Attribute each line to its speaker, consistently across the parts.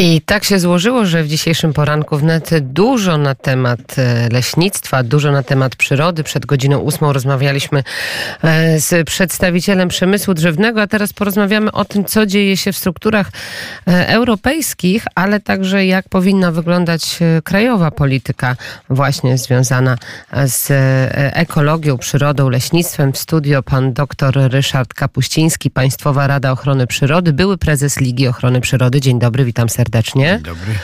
Speaker 1: I tak się złożyło, że w dzisiejszym poranku wnet dużo na temat e, leśnictwa, dużo na temat przyrody. Przed godziną ósmą rozmawialiśmy e, z przedstawicielem przemysłu drzewnego, a teraz porozmawiamy o tym, co dzieje się w strukturach e, europejskich, ale także jak powinna wyglądać krajowa polityka właśnie związana z ekologią, przyrodą, leśnictwem. W studio pan dr Ryszard Kapuściński, Państwowa Rada Ochrony Przyrody, były prezes Ligi Ochrony Przyrody. Dzień dobry, witam serdecznie serdecznie.
Speaker 2: Dzień dobry.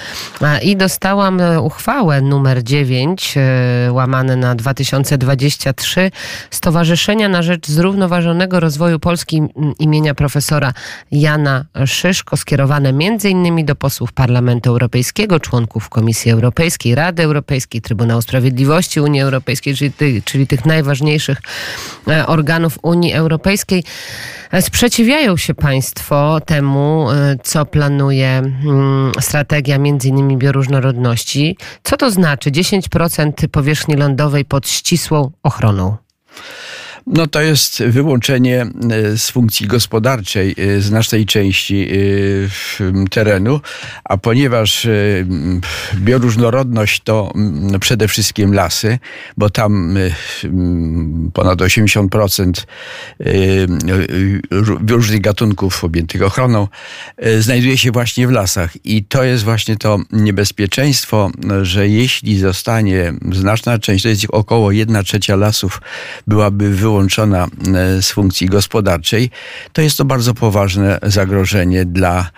Speaker 1: I dostałam e, uchwałę numer 9, e, łamane na 2023, Stowarzyszenia na Rzecz Zrównoważonego Rozwoju Polski imienia profesora Jana Szyszko, skierowane m.in. do posłów Parlamentu Europejskiego, członków Komisji Europejskiej, Rady Europejskiej, Trybunału Sprawiedliwości Unii Europejskiej, czyli, ty, czyli tych najważniejszych e, organów Unii Europejskiej. Sprzeciwiają się Państwo temu, co planuje strategia między innymi bioróżnorodności. Co to znaczy 10% powierzchni lądowej pod ścisłą ochroną?
Speaker 2: No to jest wyłączenie e, z funkcji gospodarczej e, znacznej części e, terenu, a ponieważ bioróżnorodność to przede wszystkim lasy, bo tam ponad 80% różnych gatunków objętych ochroną znajduje się właśnie w lasach. I to jest właśnie to niebezpieczeństwo, że jeśli zostanie znaczna część, to jest około 1 trzecia lasów byłaby wyłączona wyłączona e, z funkcji gospodarczej, to jest to bardzo poważne zagrożenie dla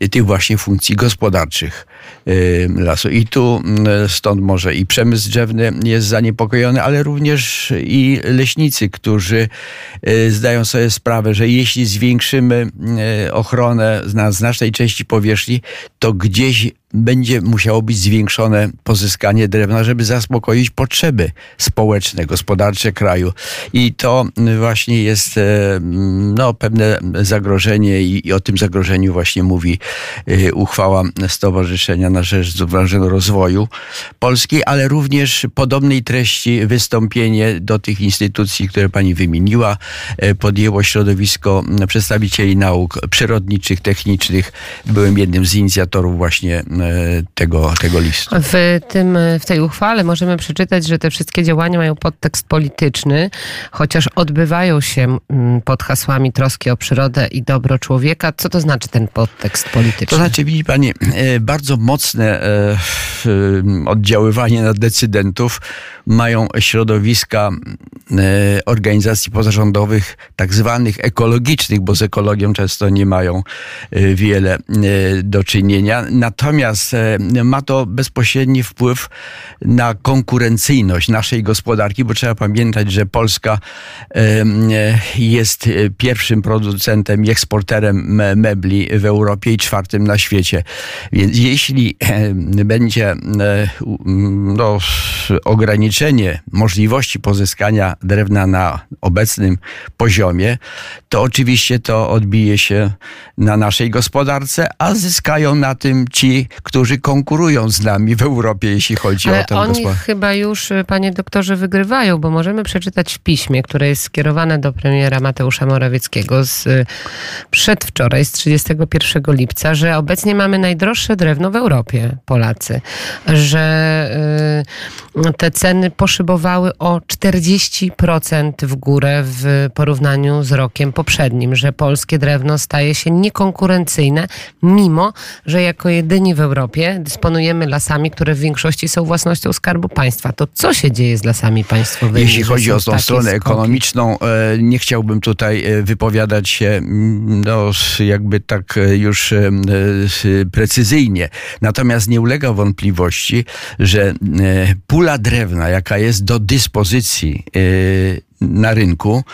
Speaker 2: e, tych właśnie funkcji gospodarczych e, lasu. I tu stąd może i przemysł drzewny jest zaniepokojony, ale również i leśnicy, którzy zdają sobie sprawę, że jeśli zwiększymy ochronę na znacznej części powierzchni, to gdzieś będzie musiało być zwiększone pozyskanie drewna, żeby zaspokoić potrzeby społeczne, gospodarcze kraju. I to właśnie jest e, no, pewne zagrożenie i, i o tym zagrożeniu właśnie mówi e, uchwała Stowarzyszenia na Rzecz Zrównoważonego Rozwoju Polski, ale również podobnej treści wystąpienie do tych instytucji, które pani wymieniła, e, podjęło środowisko przedstawicieli nauk przyrodniczych, technicznych. Byłem jednym z inicjatorów właśnie tego, tego listu.
Speaker 1: W, tym, w tej uchwale możemy przeczytać, że te wszystkie działania mają podtekst polityczny, chociaż odbywają się mm, pod hasłami troski o przyrodę i dobro człowieka. Co to znaczy ten podtekst polityczny?
Speaker 2: To znaczy, widzi pani, e, bardzo mocne e, oddziaływanie na decydentów mają środowiska organizacji pozarządowych, tak zwanych ekologicznych, bo z ekologią często nie mają wiele do czynienia. Natomiast ma to bezpośredni wpływ na konkurencyjność naszej gospodarki, bo trzeba pamiętać, że Polska jest pierwszym producentem i eksporterem mebli w Europie i czwartym na świecie. Więc jeśli będzie no, ograniczenie możliwości pozyskania drewna na obecnym poziomie, to oczywiście to odbije się na naszej gospodarce, a zyskają na tym ci, którzy konkurują z nami w Europie, jeśli chodzi
Speaker 1: Ale
Speaker 2: o tę
Speaker 1: oni chyba już, y, panie doktorze, wygrywają, bo możemy przeczytać w piśmie, które jest skierowane do premiera Mateusza Morawieckiego z y, przedwczoraj, z 31 lipca, że obecnie mamy najdroższe drewno w Europie, Polacy, że y, te ceny poszybowały o 40% w górę w porównaniu z rokiem poprzednim, że polskie drewno staje się niekonkurencyjne, mimo że jako jedyni w Europie dysponujemy lasami, które w większości są własnością Skarbu Państwa. To co się dzieje z lasami państwowymi?
Speaker 2: Jeśli chodzi o tą stronę skoki? ekonomiczną, e, nie chciałbym tutaj e, wypowiadać się mm, no, jakby tak e, już precyzyjnie. Natomiast nie ulega wątpliwości, że pula drewna, jaka jest do dyspozycji na rynku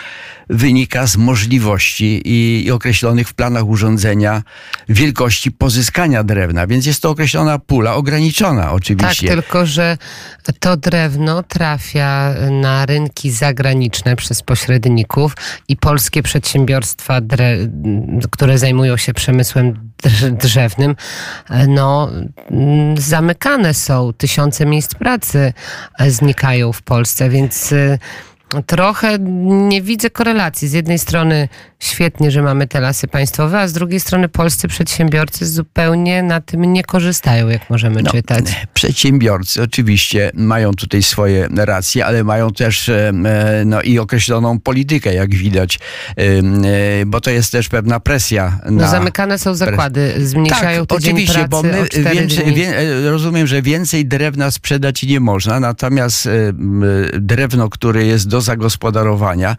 Speaker 2: wynika z możliwości i, i, określonych w planach urządzenia wielkości pozyskania drewna, więc jest to określona pula, ograniczona oczywiście.
Speaker 1: Tak, tylko że to drewno trafia na rynki zagraniczne przez pośredników i polskie przedsiębiorstwa, które zajmują się przemysłem drzewnym, no, zamykane są, tysiące miejsc pracy znikają w Polsce, więc trochę nie widzę korelacji. Z jednej strony świetnie, że mamy te lasy państwowe, a z drugiej strony polscy przedsiębiorcy zupełnie na tym nie korzystają, jak możemy no, czytać.
Speaker 2: Przedsiębiorcy oczywiście mają tutaj swoje racje, ale mają też e, no, i określoną politykę, jak widać, e, bo to jest też pewna presja.
Speaker 1: No, na... zamykane są zakłady, zmniejszają tak, tydzień
Speaker 2: oczywiście,
Speaker 1: bo my
Speaker 2: więcej, wie, rozumiem, że więcej drewna sprzedać nie można, natomiast drewno, które jest do zagospodarowania,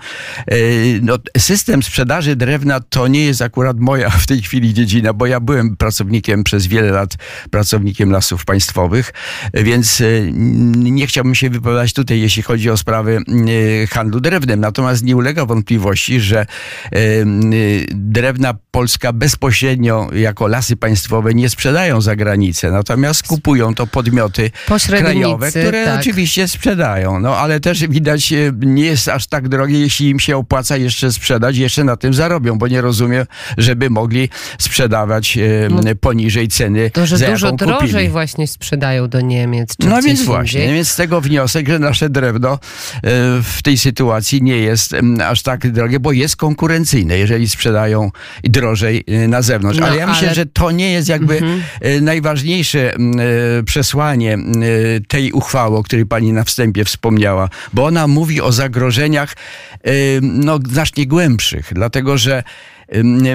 Speaker 2: no, system sprzedaży drewna to nie jest akurat moja w tej chwili dziedzina, bo ja byłem pracownikiem przez wiele lat, pracownikiem lasów państwowych, więc e, nie chciałbym się wypowiadać tutaj, jeśli chodzi o sprawy e, handlu drewnem. Natomiast nie ulega wątpliwości, że e, drewna Polska bezpośrednio jako lasy państwowe nie sprzedają za granicę, natomiast kupują to podmioty krajowe, które tak. oczywiście sprzedają. No ale też widać nie jest aż tak drogie, jeśli im się opłaca jeszcze sprzedać, jeszcze na tym zarobią, bo nie rozumiem, żeby mogli sprzedawać e, no, poniżej ceny,
Speaker 1: To, że
Speaker 2: za
Speaker 1: dużo
Speaker 2: jaką
Speaker 1: drożej
Speaker 2: kupili.
Speaker 1: właśnie sprzedają do Niemiec. Czy
Speaker 2: no więc
Speaker 1: indziej.
Speaker 2: właśnie, więc z tego wniosek, że nasze drewno e, w tej sytuacji nie jest aż tak drogie, bo jest konkurencyjne, jeżeli sprzedają drożej e, na zewnątrz. No, ale ja ale... myślę, że to nie jest jakby mhm. najważniejsze przesłanie tej uchwały, o której pani na wstępie wspomniała, bo ona mówi o zagrożeniach no, znacznie głębszych, dlatego że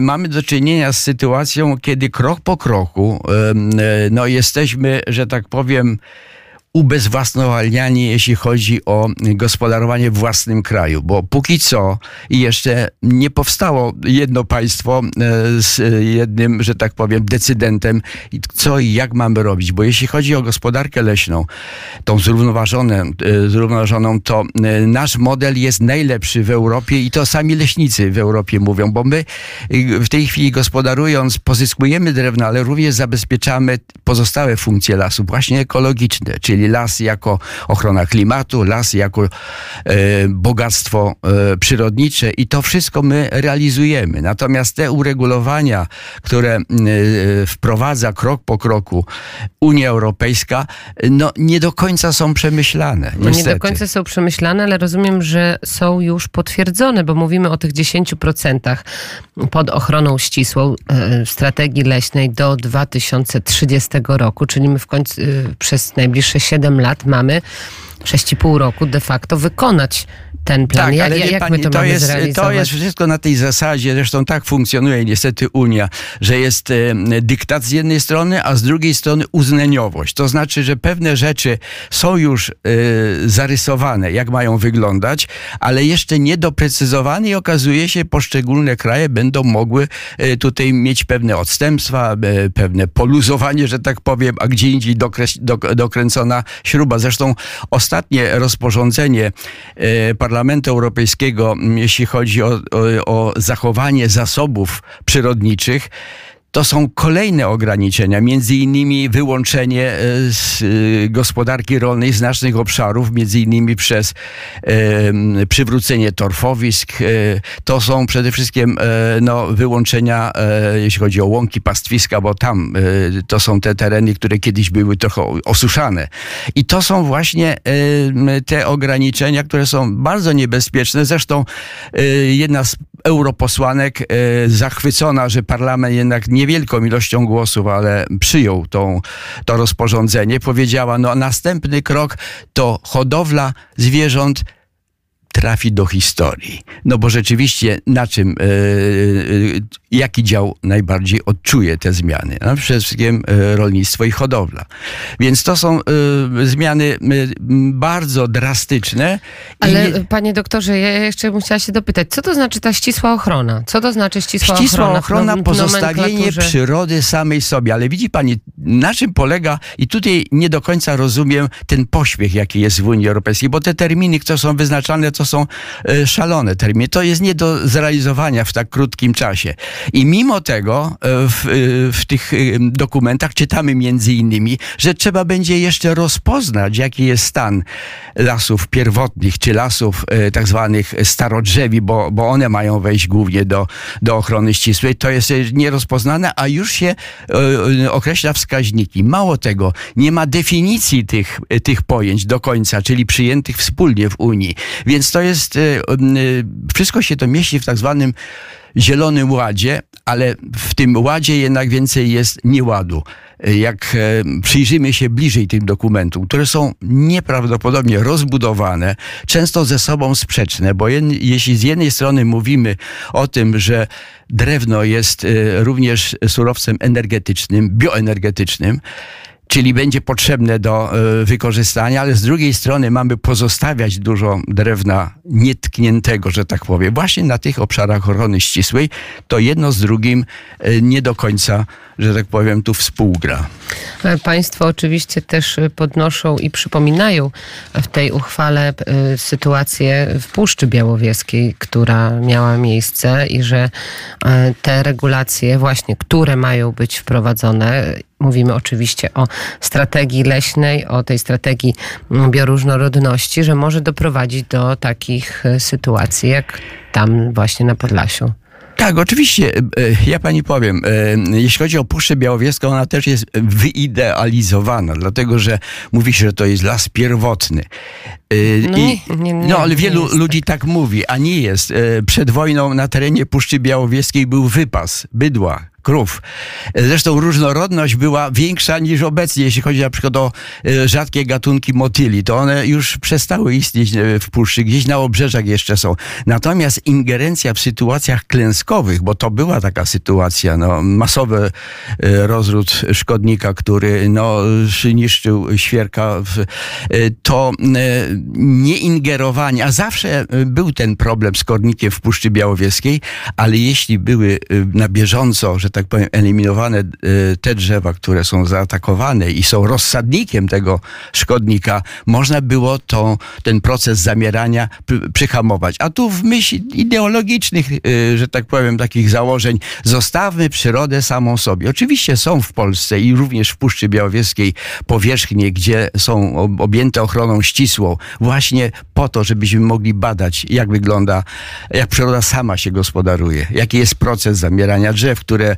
Speaker 2: mamy do czynienia z sytuacją, kiedy krok po kroku no, jesteśmy, że tak powiem, ubezwłasnowalniani, jeśli chodzi o gospodarowanie w własnym kraju, bo póki co jeszcze nie powstało jedno państwo e, z jednym, że tak powiem, decydentem, co i jak mamy robić, bo jeśli chodzi o gospodarkę leśną, tą zrównoważoną, e, zrównoważoną to e, nasz model jest najlepszy w Europie i to sami leśnicy w Europie mówią, bo my w tej chwili gospodarując pozyskujemy drewno, ale również zabezpieczamy pozostałe funkcje lasu, właśnie ekologiczne, czyli czyli las jako ochrona klimatu, las jako e, bogactwo e, przyrodnicze i to wszystko my realizujemy. Natomiast te uregulowania, które e, wprowadza krok po kroku Unia Europejska, no nie do końca są przemyślane. No
Speaker 1: nie do końca są przemyślane, ale rozumiem, że są już potwierdzone, bo mówimy o tych 10% pod ochroną ścisłą strategii leśnej do 2030 roku, czyli my w końcu przez najbliższe 7 lat mamy 6,5 roku de facto wykonać ten plan.
Speaker 2: Tak, ale
Speaker 1: jak, jak
Speaker 2: pani,
Speaker 1: to,
Speaker 2: to jest? To jest wszystko na tej zasadzie, zresztą tak funkcjonuje niestety Unia, że jest e, dyktat z jednej strony, a z drugiej strony uznaniowość. To znaczy, że pewne rzeczy są już e, zarysowane, jak mają wyglądać, ale jeszcze nie doprecyzowane i okazuje się, poszczególne kraje będą mogły e, tutaj mieć pewne odstępstwa, e, pewne poluzowanie, że tak powiem, a gdzie indziej dok, dokręcona śruba. Zresztą ostatnie rozporządzenie e, Parlamentu Europejskiego, jeśli chodzi o, o, o zachowanie zasobów przyrodniczych, to są kolejne ograniczenia, między innymi wyłączenie e, z e, gospodarki rolnej znacznych obszarów, między innymi przez e, przywrócenie torfowisk. To są przede wszystkim no, wyłączenia, jeśli chodzi o łąki, pastwiska, bo tam to są te tereny, które kiedyś były trochę osuszane. I to są właśnie te ograniczenia, które są bardzo niebezpieczne. Zresztą jedna z europosłanek zachwycona, że parlament jednak nie niewielką ilością głosów, ale przyjął tą, to rozporządzenie, powiedziała, no następny krok to hodowla zwierząt trafi do historii. No bo rzeczywiście na czym, yy, jaki dział najbardziej odczuje te zmiany? No przede wszystkim yy, rolnictwo i hodowla. Więc to są yy, zmiany bardzo drastyczne.
Speaker 1: Ale nie... panie doktorze, ja jeszcze bym chciała się dopytać, co to znaczy ta ścisła ochrona? Co to znaczy ścisła,
Speaker 2: ścisła
Speaker 1: ochrona?
Speaker 2: ochrona, pozostawienie przyrody samej sobie. Ale widzi pani, na czym polega, i tutaj nie do końca rozumiem ten pośpiech, jaki jest w Unii Europejskiej, bo te terminy, które są wyznaczane, to są e, szalone terminy. To jest nie do zrealizowania w tak krótkim czasie. I mimo tego e, w, e, w tych dokumentach czytamy między innymi, że trzeba będzie jeszcze rozpoznać, jaki jest stan lasów pierwotnych, czy lasów tak zwanych starodrzewi, bo, bo one mają wejść głównie do, do ochrony ścisłej. To jest nierozpoznane, a już się określa wskaźniki. Mało tego, nie ma definicji tych, tych pojęć do końca, czyli przyjętych wspólnie w Unii. Więc to jest, wszystko się to mieści w tak zwanym Zielonym Ładzie, ale w tym ładzie jednak więcej jest nieładu. Jak przyjrzymy się bliżej tym dokumentom, które są nieprawdopodobnie rozbudowane, często ze sobą sprzeczne, bo jeśli z jednej strony mówimy o tym, że drewno jest również surowcem energetycznym, bioenergetycznym, czyli będzie potrzebne do e, wykorzystania, ale z drugiej strony mamy pozostawiać dużo drewna nietkniętego, że tak powiem, właśnie na tych obszarach ochrony ścisłej, to jedno z drugim e, nie do końca, że tak powiem, tu współgra.
Speaker 1: E, państwo oczywiście też podnoszą i przypominają w tej uchwale sytuację w Puszczy Białowieskiej, która miała miejsce i że te regulacje właśnie, które mają być wprowadzone Mówimy oczywiście o strategii leśnej, o tej strategii bioróżnorodności, że może doprowadzić do takich e, sytuacji, jak tam właśnie na Podlasiu.
Speaker 2: Tak, oczywiście. E, ja pani powiem, e, jeśli chodzi o Puszczę Białowieską, ona też jest wyidealizowana, dlatego że mówi się, że to jest las pierwotny. No, I, nie, nie, nie, no ale wielu ludzi tak. tak mówi, a nie jest. Przed wojną na terenie Puszczy Białowieskiej był wypas bydła, krów. Zresztą różnorodność była większa niż obecnie, jeśli chodzi na przykład o e, rzadkie gatunki motyli. To one już przestały istnieć e, w puszczy, gdzieś na obrzeżach jeszcze są. Natomiast ingerencja w sytuacjach klęskowych, bo to była taka sytuacja, no, masowy e, rozród szkodnika, który no, niszczył świerka, to nie ingerowanie, a zawsze był ten problem z kornikiem w Puszczy Białowieskiej, ale jeśli były na bieżąco, że tak powiem, eliminowane e, te drzewa, które są zaatakowane i są rozsadnikiem tego szkodnika, można było to, ten proces zamierania przyhamować. A tu w myśl ideologicznych, e, że tak powiem, takich założeń, zostawmy przyrodę samą sobie. Oczywiście są w Polsce i również w Puszczy Białowieskiej powierzchnie, gdzie są objęte ochroną ścisłą, właśnie po to, żebyśmy mogli badać, jak wygląda, jak przyroda sama się gospodaruje, jaki jest proces zamierania drzew, które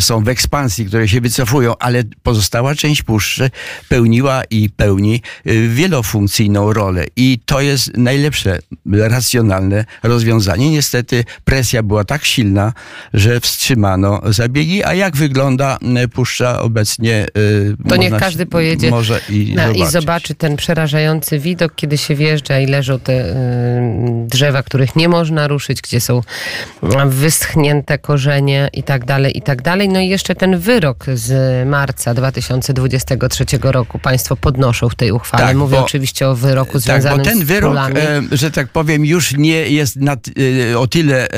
Speaker 2: są w ekspansji, które się wycofują, ale pozostała część puszczy pełniła i pełni e, wielofunkcyjną rolę. I to jest najlepsze, racjonalne rozwiązanie. Niestety presja była tak silna, że wstrzymano zabiegi. A jak wygląda puszcza obecnie?
Speaker 1: E, to niech każdy pojedzie może i, na, i zobaczy ten przerażający widok, kiedy się wjeżdża i leżą te drzewa, których nie można ruszyć, gdzie są wyschnięte korzenie i tak dalej dalej, i tak dalej. No i jeszcze ten wyrok z marca 2023 roku państwo podnoszą w tej uchwale. Tak, Mówię bo, oczywiście o wyroku związanym
Speaker 2: tak, bo ten wyrok, e, że tak powiem, już nie jest na, e, o tyle e,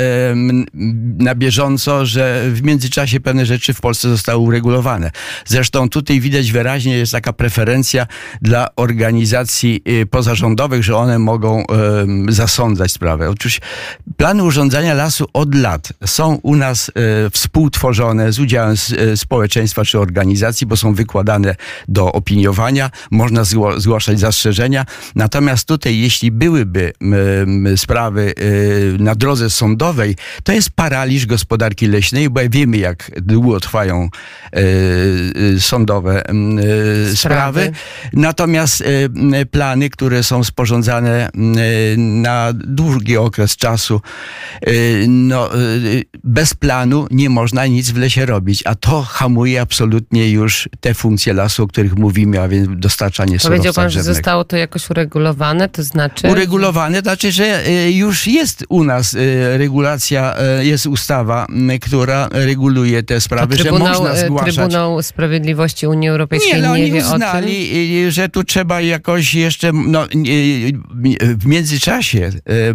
Speaker 2: na bieżąco, że w międzyczasie pewne rzeczy w Polsce zostały uregulowane. Zresztą tutaj widać wyraźnie, jest taka preferencja dla organizacji e, pozarządowych, że one mogą e, zasądzać sprawę. Otóż plany urządzania lasu od lat są u nas e, współtworzone tworzone z udziałem e, społeczeństwa czy organizacji, bo są wykładane do opiniowania, można zgłaszać zastrzeżenia. Natomiast tutaj, jeśli byłyby sprawy e, na drodze sądowej, to jest paraliż gospodarki leśnej, bo wiemy, jak długo trwają e, sądowe sprawy. sprawy. Natomiast plany, które są sporządzane na długi okres czasu, no, bez planu nie można nic w lesie robić, a to hamuje absolutnie już te funkcje lasu, o których mówimy, a więc dostarczanie surowca
Speaker 1: Powiedział pan,
Speaker 2: drzewnego.
Speaker 1: że zostało to jakoś uregulowane, to znaczy?
Speaker 2: Uregulowane, to znaczy, że y, już jest u nas y, regulacja, y, jest ustawa, która reguluje te sprawy, że można zgłaszać.
Speaker 1: Trybunał Sprawiedliwości Unii Europejskiej nie, no, nie wie uznali,
Speaker 2: o tym? że tu trzeba jakoś jeszcze, no, w międzyczasie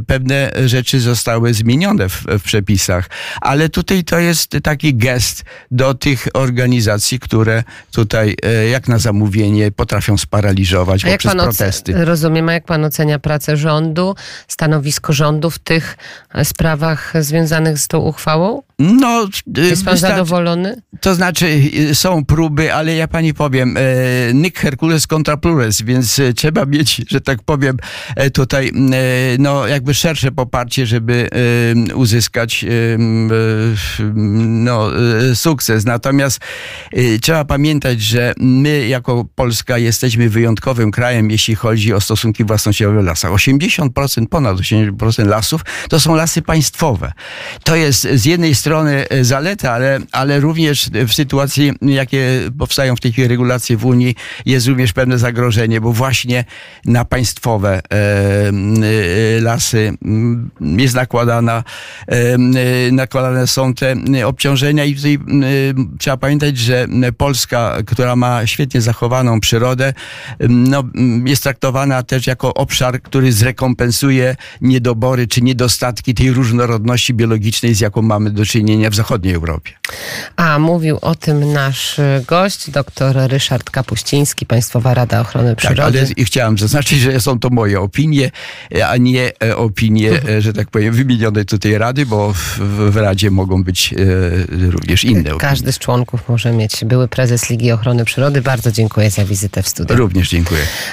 Speaker 2: pewne rzeczy zostały zmienione w, w przepisach, ale tutaj to jest taki gest do tych organizacji, które tutaj e, jak na zamówienie potrafią sparaliżować a poprzez protesty.
Speaker 1: Rozumiem, a jak pan ocenia pracę rządu, stanowisko rządu w tych e, sprawach związanych z tą uchwałą? No, e, Jest pan zadowolony?
Speaker 2: To znaczy, są próby, ale ja pani powiem, Nick Hercules contra plures, więc trzeba mieć, że tak powiem, tutaj no, jakby szersze poparcie, żeby uzyskać no, y, sukces. Natomiast y, trzeba pamiętać, że my jako Polska jesteśmy wyjątkowym krajem, jeśli chodzi o stosunki własnościowe w lasach. 80%, ponad 80% lasów to są lasy państwowe. To jest z jednej strony zaleta, ale, ale również w sytuacji, jakie powstają w tej chwili regulacje w Unii, jest również pewne zagrożenie, bo właśnie na państwowe lasy mm, jest nakładana, nakładane są te obciążenia i tutaj trzeba pamiętać, że Polska, która ma świetnie zachowaną przyrodę, no, jest traktowana też jako obszar, który zrekompensuje niedobory czy niedostatki tej różnorodności biologicznej, z jaką mamy do czynienia w zachodniej Europie.
Speaker 1: A mówił o tym nasz gość, dr Ryszard Kapuściński, Państwowa Rada Ochrony Przyrody.
Speaker 2: Tak, ale chciałem zaznaczyć, że są to moje opinie, a nie e, opinie, e, że tak powiem, wymienionej tutaj Rady, bo w, w Radzie mogą być e, również inne opinie.
Speaker 1: Każdy z członków może mieć. Były prezes Ligi Ochrony Przyrody. Bardzo dziękuję za wizytę w studiu.
Speaker 2: Również dziękuję.